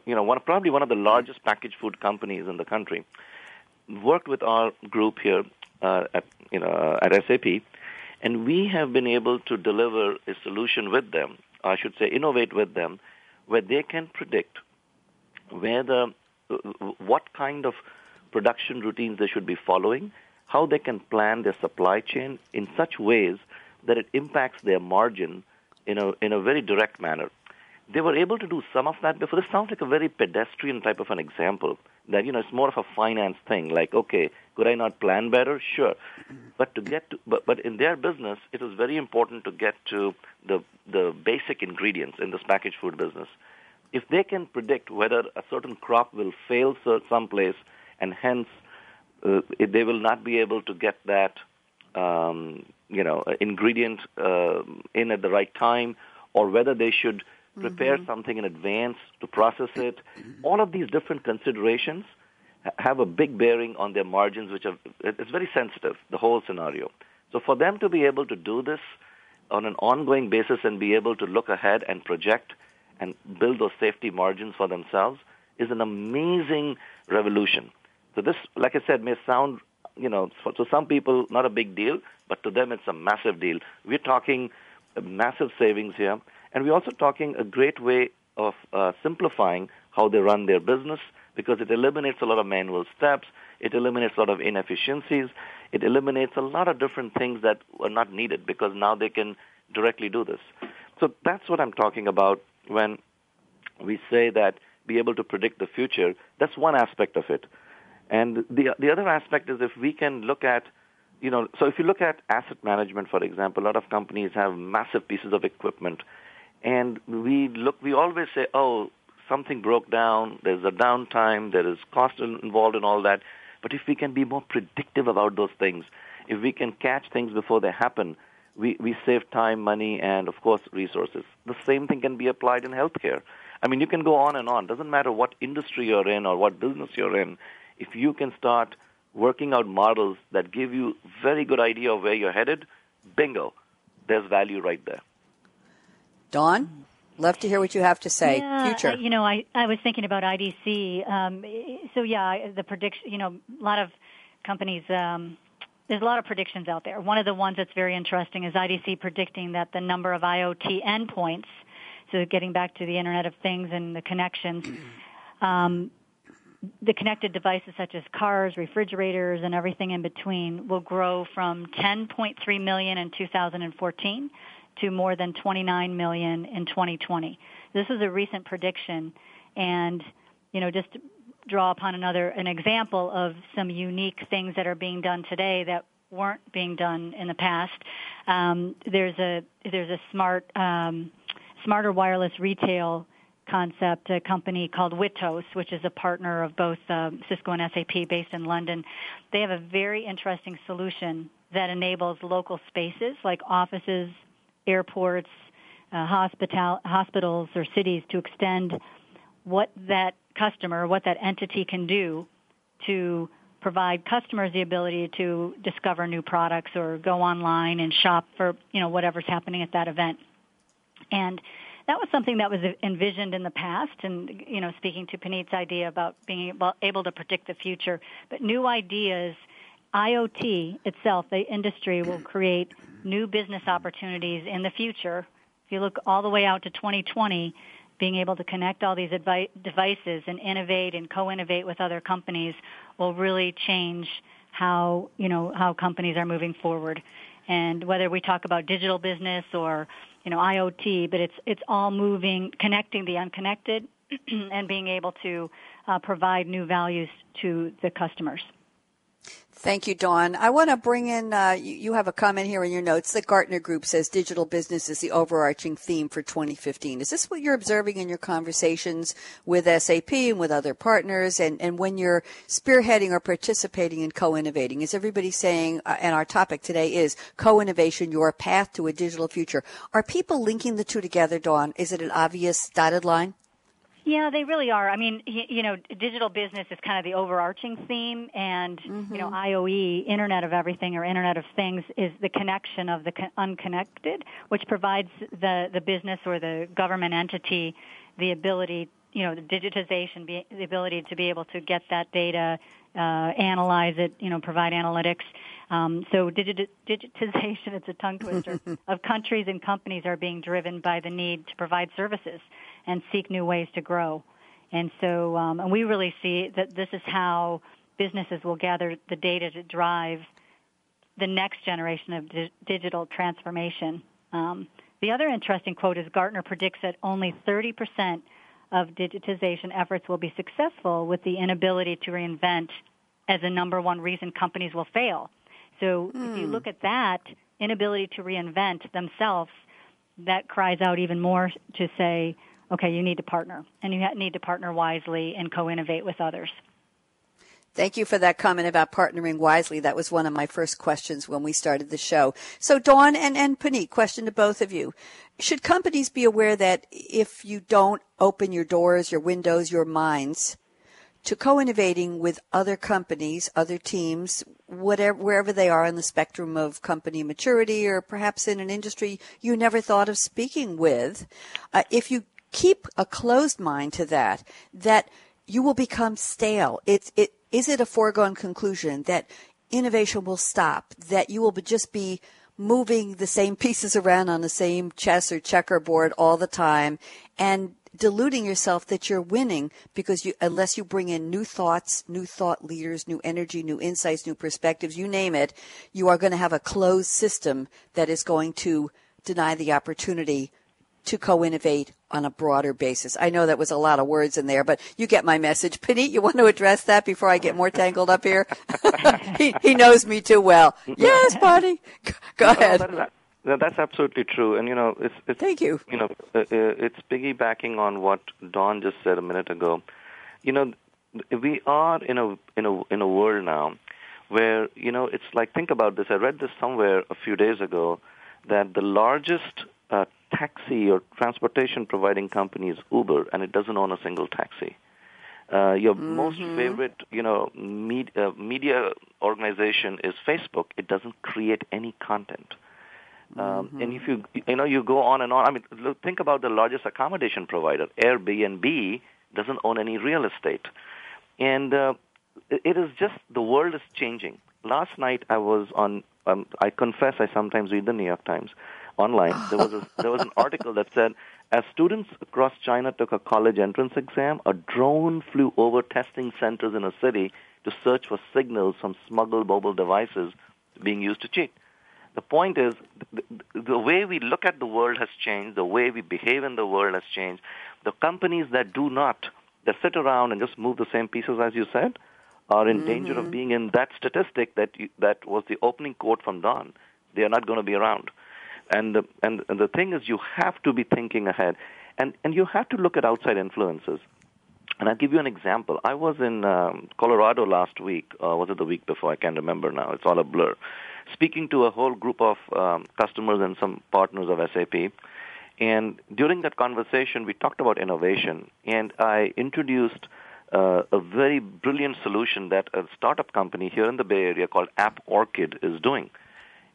you know, one, probably one of the largest packaged food companies in the country, worked with our group here uh, at, you know, at SAP, and we have been able to deliver a solution with them, I should say innovate with them, where they can predict where the what kind of production routines they should be following, how they can plan their supply chain in such ways that it impacts their margin in a in a very direct manner. They were able to do some of that before. This sounds like a very pedestrian type of an example. That you know, it's more of a finance thing. Like, okay, could I not plan better? Sure, but to get to, but but in their business, it was very important to get to the the basic ingredients in this packaged food business. If they can predict whether a certain crop will fail someplace, and hence uh, they will not be able to get that um, you know ingredient uh, in at the right time, or whether they should prepare mm-hmm. something in advance to process it. All of these different considerations have a big bearing on their margins, which are it's very sensitive. The whole scenario. So for them to be able to do this on an ongoing basis and be able to look ahead and project and build those safety margins for themselves is an amazing revolution. So this, like I said, may sound, you know, for, to some people not a big deal, but to them it's a massive deal. We're talking massive savings here. And we're also talking a great way of uh, simplifying how they run their business because it eliminates a lot of manual steps. It eliminates a lot of inefficiencies. It eliminates a lot of different things that are not needed because now they can directly do this. So that's what I'm talking about when we say that be able to predict the future. That's one aspect of it. And the the other aspect is if we can look at you know, so if you look at asset management, for example, a lot of companies have massive pieces of equipment and we look, we always say, oh, something broke down, there's a downtime, there is cost involved in all that. But if we can be more predictive about those things, if we can catch things before they happen, we, we save time, money, and of course resources. The same thing can be applied in healthcare. I mean, you can go on and on. Doesn't matter what industry you're in or what business you're in. If you can start working out models that give you very good idea of where you're headed, bingo, there's value right there. Dawn? Love to hear what you have to say. Yeah, Future. You know, I, I was thinking about IDC. Um, so yeah, the prediction. You know, a lot of companies. Um, there's a lot of predictions out there. One of the ones that's very interesting is IDC predicting that the number of IoT endpoints, so getting back to the Internet of Things and the connections, um, the connected devices such as cars, refrigerators, and everything in between will grow from 10.3 million in 2014 to more than 29 million in 2020. This is a recent prediction, and you know, just draw upon another an example of some unique things that are being done today that weren't being done in the past. Um, there's a there's a smart um, smarter wireless retail concept, a company called Witos, which is a partner of both um, Cisco and SAP based in London. They have a very interesting solution that enables local spaces like offices, airports, uh, hospital, hospitals, or cities to extend what that customer, what that entity can do to provide customers the ability to discover new products or go online and shop for you know whatever's happening at that event. And that was something that was envisioned in the past and you know speaking to Puneet's idea about being able to predict the future but new ideas IoT itself, the industry will create new business opportunities in the future. If you look all the way out to 2020, being able to connect all these advi- devices and innovate and co-innovate with other companies will really change how, you know, how companies are moving forward. And whether we talk about digital business or, you know, IoT, but it's, it's all moving, connecting the unconnected and being able to uh, provide new values to the customers. Thank you, Dawn. I want to bring in, uh, you, you, have a comment here in your notes. The Gartner Group says digital business is the overarching theme for 2015. Is this what you're observing in your conversations with SAP and with other partners? And, and when you're spearheading or participating in co-innovating, is everybody saying, uh, and our topic today is co-innovation, your path to a digital future. Are people linking the two together, Dawn? Is it an obvious dotted line? Yeah, they really are. I mean, you know, digital business is kind of the overarching theme, and mm-hmm. you know, mm-hmm. IOE, Internet of Everything or Internet of Things, is the connection of the unconnected, which provides the the business or the government entity the ability you know, the digitization, be, the ability to be able to get that data, uh, analyze it, you know, provide analytics. Um, so digit- digitization, it's a tongue twister, of countries and companies are being driven by the need to provide services and seek new ways to grow. And so, um, and we really see that this is how businesses will gather the data to drive the next generation of di- digital transformation. Um, the other interesting quote is Gartner predicts that only 30% of digitization efforts will be successful with the inability to reinvent as a number one reason companies will fail. So mm. if you hmm. look at that inability to reinvent themselves, that cries out even more to say, okay, you need to partner, and you need to partner wisely and co-innovate with others. Thank you for that comment about partnering wisely. That was one of my first questions when we started the show. So, Dawn and, and Puneet, question to both of you. Should companies be aware that if you don't open your doors, your windows, your minds to co-innovating with other companies, other teams, whatever, wherever they are in the spectrum of company maturity or perhaps in an industry you never thought of speaking with, uh, if you keep a closed mind to that, that you will become stale. It's, it, is it a foregone conclusion that innovation will stop, that you will just be moving the same pieces around on the same chess or checkerboard all the time and deluding yourself that you're winning because you unless you bring in new thoughts, new thought leaders, new energy, new insights, new perspectives, you name it, you are going to have a closed system that is going to deny the opportunity to co-innovate on a broader basis. I know that was a lot of words in there, but you get my message. Puneet, you want to address that before I get more tangled up here? he, he knows me too well. Yes, buddy. Go ahead. No, that's absolutely true, and you know, it's, it's thank you. You know, uh, uh, it's piggybacking on what Dawn just said a minute ago. You know, we are in a in a in a world now where you know it's like think about this. I read this somewhere a few days ago that the largest uh, taxi or transportation providing company is Uber, and it doesn't own a single taxi. Uh, your mm-hmm. most favorite, you know, med- uh, media organization is Facebook. It doesn't create any content. Um, mm-hmm. And if you, you know, you go on and on. I mean, look, think about the largest accommodation provider, Airbnb, doesn't own any real estate, and uh, it is just the world is changing. Last night I was on. Um, I confess, I sometimes read the New York Times online. There was a, there was an article that said as students across China took a college entrance exam, a drone flew over testing centers in a city to search for signals from smuggled mobile devices being used to cheat. The point is, the, the way we look at the world has changed. The way we behave in the world has changed. The companies that do not, that sit around and just move the same pieces as you said, are in mm-hmm. danger of mm-hmm. being in that statistic that you, that was the opening quote from Dawn. They are not going to be around. And the, and, and the thing is, you have to be thinking ahead, and and you have to look at outside influences. And I'll give you an example. I was in um, Colorado last week. Uh, was it the week before? I can't remember now. It's all a blur. Speaking to a whole group of um, customers and some partners of SAP. And during that conversation, we talked about innovation. And I introduced uh, a very brilliant solution that a startup company here in the Bay Area called App Orchid is doing.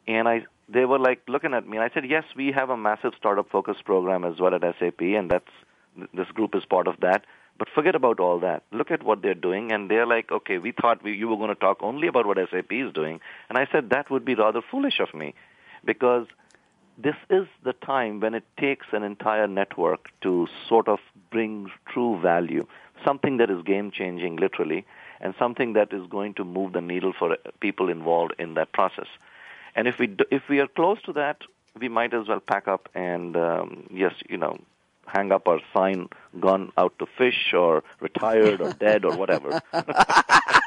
And I they were like looking at me, and I said, "Yes, we have a massive startup focus program as well at SAP, and that's this group is part of that." But forget about all that. Look at what they're doing, and they're like, "Okay, we thought we, you were going to talk only about what SAP is doing," and I said that would be rather foolish of me, because this is the time when it takes an entire network to sort of bring true value, something that is game changing, literally, and something that is going to move the needle for people involved in that process. And if we do, if we are close to that, we might as well pack up and um, yes, you know, hang up our sign, gone out to fish or retired or dead or whatever.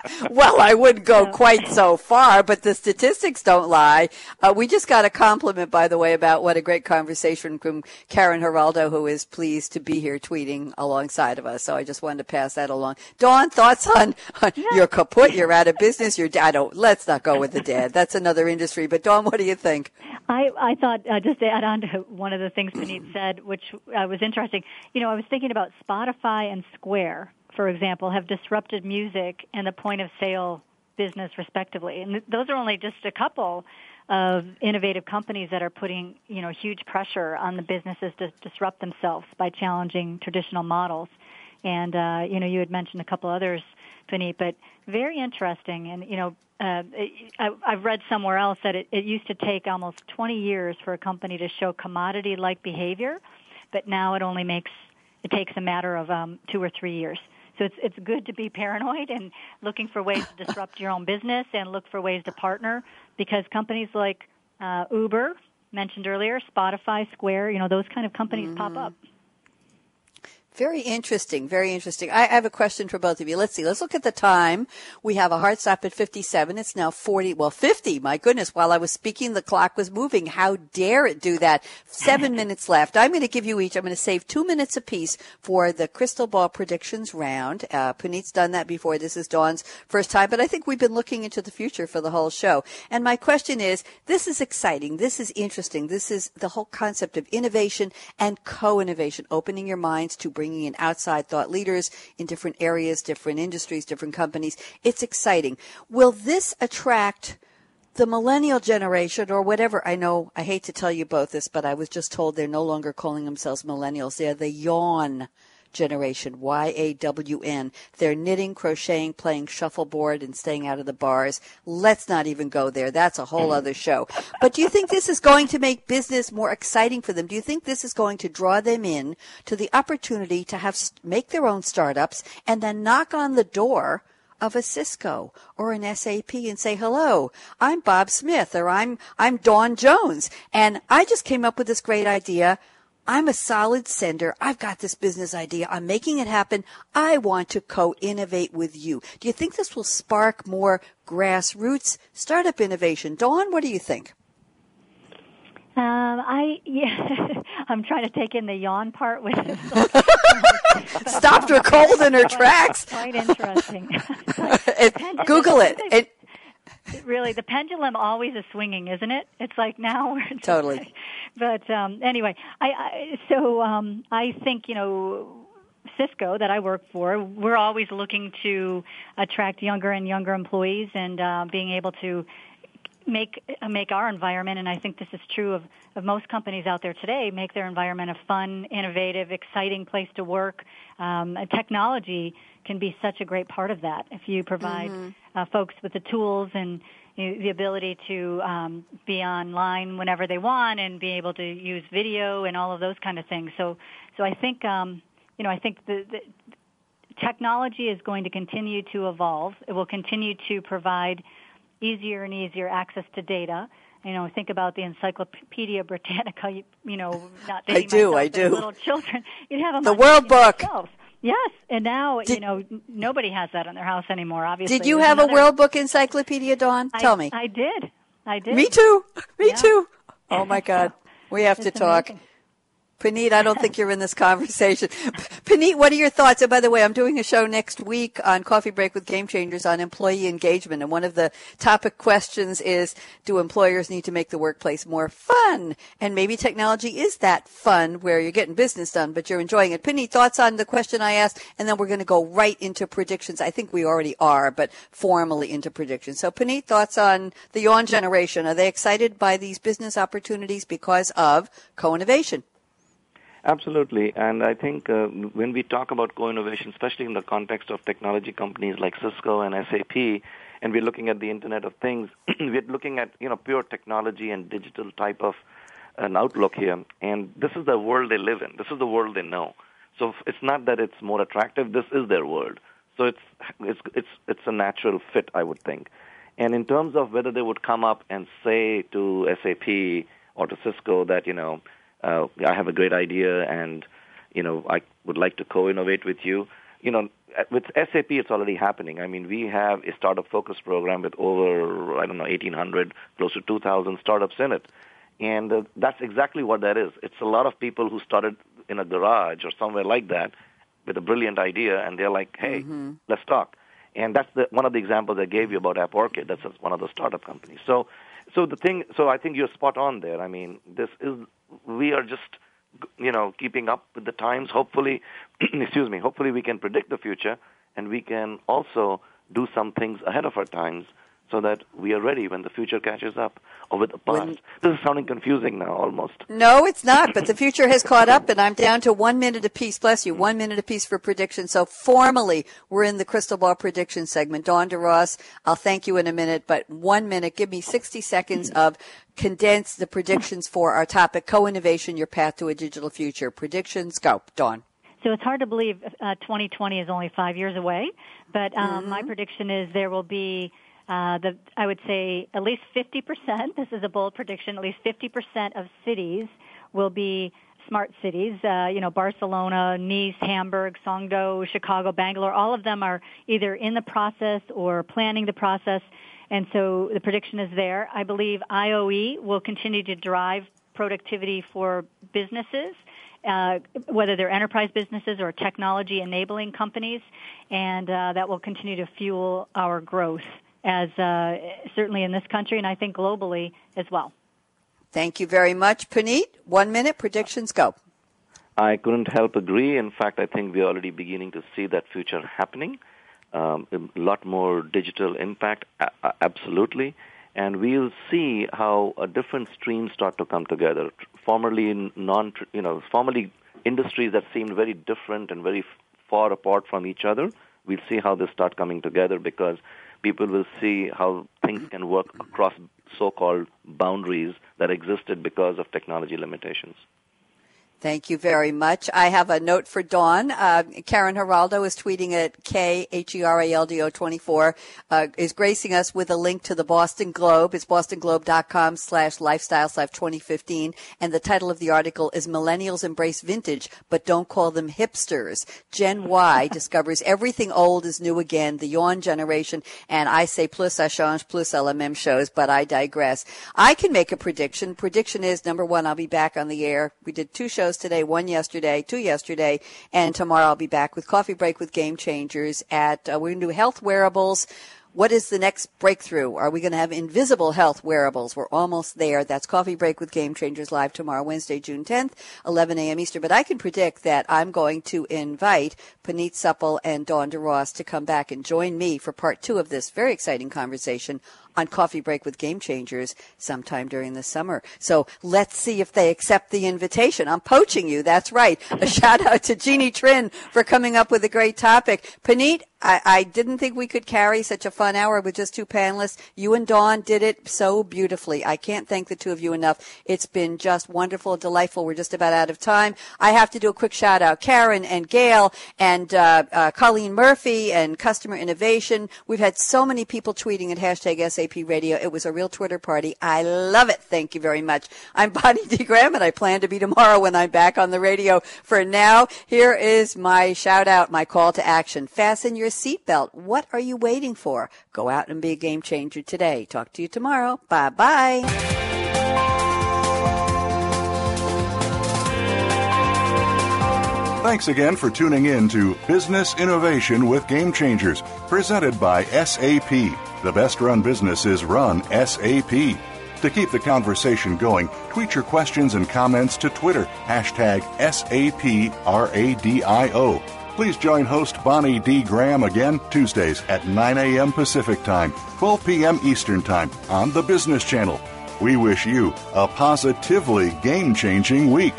well, I wouldn't go quite so far, but the statistics don't lie. Uh, we just got a compliment, by the way, about what a great conversation from Karen Geraldo, who is pleased to be here tweeting alongside of us. So I just wanted to pass that along. Dawn, thoughts on, on you're kaput, you're out of business, you're, I don't, let's not go with the dad. That's another industry. But Dawn, what do you think? I, I thought, uh, just to add on to one of the things Puneet said, which uh, was interesting, you know, I was thinking about Spotify and Square for example, have disrupted music and the point of sale business respectively. And th- those are only just a couple of innovative companies that are putting, you know, huge pressure on the businesses to disrupt themselves by challenging traditional models. And uh, you know, you had mentioned a couple others, Puneet, but very interesting. And you know, uh, I, I've read somewhere else that it, it used to take almost 20 years for a company to show commodity-like behavior, but now it only makes it takes a matter of um, two or three years. So it's it's good to be paranoid and looking for ways to disrupt your own business and look for ways to partner because companies like uh, Uber mentioned earlier, Spotify, Square, you know those kind of companies mm-hmm. pop up. Very interesting. Very interesting. I have a question for both of you. Let's see. Let's look at the time. We have a hard stop at 57. It's now 40. Well, 50. My goodness. While I was speaking, the clock was moving. How dare it do that? Seven minutes left. I'm going to give you each. I'm going to save two minutes apiece for the crystal ball predictions round. Uh, Puneet's done that before. This is Dawn's first time, but I think we've been looking into the future for the whole show. And my question is, this is exciting. This is interesting. This is the whole concept of innovation and co-innovation, opening your minds to bring bringing in outside thought leaders in different areas, different industries, different companies. It's exciting. Will this attract the millennial generation or whatever? I know I hate to tell you both this, but I was just told they're no longer calling themselves millennials. They're the yawn generation, Y-A-W-N. They're knitting, crocheting, playing shuffleboard, and staying out of the bars. Let's not even go there. That's a whole mm. other show. But do you think this is going to make business more exciting for them? Do you think this is going to draw them in to the opportunity to have make their own startups and then knock on the door of a Cisco or an SAP and say, hello, I'm Bob Smith or I'm, I'm Dawn Jones. And I just came up with this great idea. I'm a solid sender. I've got this business idea. I'm making it happen. I want to co-innovate with you. Do you think this will spark more grassroots startup innovation? Dawn, what do you think? Um, I yeah, I'm trying to take in the yawn part with stopped her cold in her tracks. Quite interesting. Google it. it really, the pendulum always is swinging, isn't it? It's like now we're totally. but um, anyway, I, I so um, I think you know Cisco that I work for, we're always looking to attract younger and younger employees and uh, being able to make make our environment, and I think this is true of, of most companies out there today, make their environment a fun, innovative, exciting place to work. Um, technology can be such a great part of that if you provide mm-hmm. uh, folks with the tools and you know, the ability to um, be online whenever they want and be able to use video and all of those kind of things. So, so I think um, you know I think the, the technology is going to continue to evolve. It will continue to provide easier and easier access to data. You know, think about the Encyclopedia Britannica. You, you know, not I do, I do. Little children, you'd have them the World Book. Themselves. Yes, and now did, you know nobody has that in their house anymore. Obviously, did you have another, a World Book encyclopedia, Dawn? I, Tell me. I did. I did. Me too. Me yeah. too. Oh my God, we have it's to talk. Amazing. Puneet, I don't think you're in this conversation. Puneet, what are your thoughts? And by the way, I'm doing a show next week on Coffee Break with Game Changers on employee engagement. And one of the topic questions is, do employers need to make the workplace more fun? And maybe technology is that fun where you're getting business done, but you're enjoying it. Puneet, thoughts on the question I asked? And then we're going to go right into predictions. I think we already are, but formally into predictions. So Puneet, thoughts on the yawn generation? Are they excited by these business opportunities because of co-innovation? Absolutely. And I think uh, when we talk about co-innovation, especially in the context of technology companies like Cisco and SAP, and we're looking at the Internet of Things, we're looking at, you know, pure technology and digital type of an outlook here. And this is the world they live in. This is the world they know. So it's not that it's more attractive. This is their world. So it's, it's, it's, it's a natural fit, I would think. And in terms of whether they would come up and say to SAP or to Cisco that, you know, uh, I have a great idea and, you know, I would like to co-innovate with you. You know, with SAP, it's already happening. I mean, we have a startup focus program with over, I don't know, 1,800, close to 2,000 startups in it. And uh, that's exactly what that is. It's a lot of people who started in a garage or somewhere like that with a brilliant idea, and they're like, hey, mm-hmm. let's talk. And that's the, one of the examples I gave you about App Orchid. That's one of the startup companies. So, so the thing, so I think you're spot on there. I mean, this is we are just you know keeping up with the times. Hopefully excuse me hopefully we can predict the future and we can also do some things ahead of our times so that we are ready when the future catches up or with the past. When, this is sounding confusing now almost. No, it's not, but the future has caught up and I'm down to one minute apiece. Bless you. One minute apiece for prediction. So formally, we're in the crystal ball prediction segment. Dawn Duross, I'll thank you in a minute, but one minute, give me 60 seconds of condense the predictions for our topic, co-innovation, your path to a digital future. Predictions, go. Dawn. So it's hard to believe uh, 2020 is only five years away, but um, mm-hmm. my prediction is there will be uh, the, I would say at least 50%, this is a bold prediction, at least 50% of cities will be smart cities. Uh, you know, Barcelona, Nice, Hamburg, Songdo, Chicago, Bangalore, all of them are either in the process or planning the process. And so the prediction is there. I believe IOE will continue to drive productivity for businesses. Uh, whether they're enterprise businesses or technology enabling companies, and uh, that will continue to fuel our growth as uh, certainly in this country and I think globally as well. Thank you very much, Puneet. One minute predictions go. I couldn't help agree. In fact, I think we're already beginning to see that future happening. Um, a lot more digital impact, absolutely. And we'll see how a different streams start to come together. Formerly non, you know, formerly industries that seemed very different and very far apart from each other. We'll see how they start coming together because people will see how things can work across so-called boundaries that existed because of technology limitations. Thank you very much. I have a note for Dawn. Uh, Karen Geraldo is tweeting at K H E R A L D O 24, uh, is gracing us with a link to the Boston Globe. It's bostonglobe.com slash lifestyle slash 2015. And the title of the article is Millennials Embrace Vintage, but Don't Call Them Hipsters. Gen Y discovers everything old is new again, the yawn generation. And I say plus ça change, plus la même chose, but I digress. I can make a prediction. Prediction is number one, I'll be back on the air. We did two shows shows today, one yesterday, two yesterday, and tomorrow I'll be back with Coffee Break with Game Changers at, uh, we're going to do health wearables. What is the next breakthrough? Are we going to have invisible health wearables? We're almost there. That's Coffee Break with Game Changers live tomorrow, Wednesday, June 10th, 11 a.m. Eastern. But I can predict that I'm going to invite Puneet Suppal and Dawn Duross to come back and join me for part two of this very exciting conversation on Coffee Break with Game Changers sometime during the summer. So let's see if they accept the invitation. I'm poaching you. That's right. A shout out to Jeannie Trin for coming up with a great topic. Puneet, I, I didn't think we could carry such a fun hour with just two panelists. You and Dawn did it so beautifully. I can't thank the two of you enough. It's been just wonderful, delightful. We're just about out of time. I have to do a quick shout out. Karen and Gail and uh, uh, Colleen Murphy and Customer Innovation. We've had so many people tweeting at hashtag SAP Radio. It was a real Twitter party. I love it. Thank you very much. I'm Bonnie D. Graham and I plan to be tomorrow when I'm back on the radio. For now, here is my shout out, my call to action. Fasten your seatbelt. What are you waiting for? Go out and be a game changer today. Talk to you tomorrow. Bye bye. Thanks again for tuning in to Business Innovation with Game Changers, presented by SAP. The best run businesses run SAP. To keep the conversation going, tweet your questions and comments to Twitter, hashtag SAPRADIO. Please join host Bonnie D. Graham again Tuesdays at 9 a.m. Pacific Time, 12 p.m. Eastern Time on the Business Channel. We wish you a positively game changing week.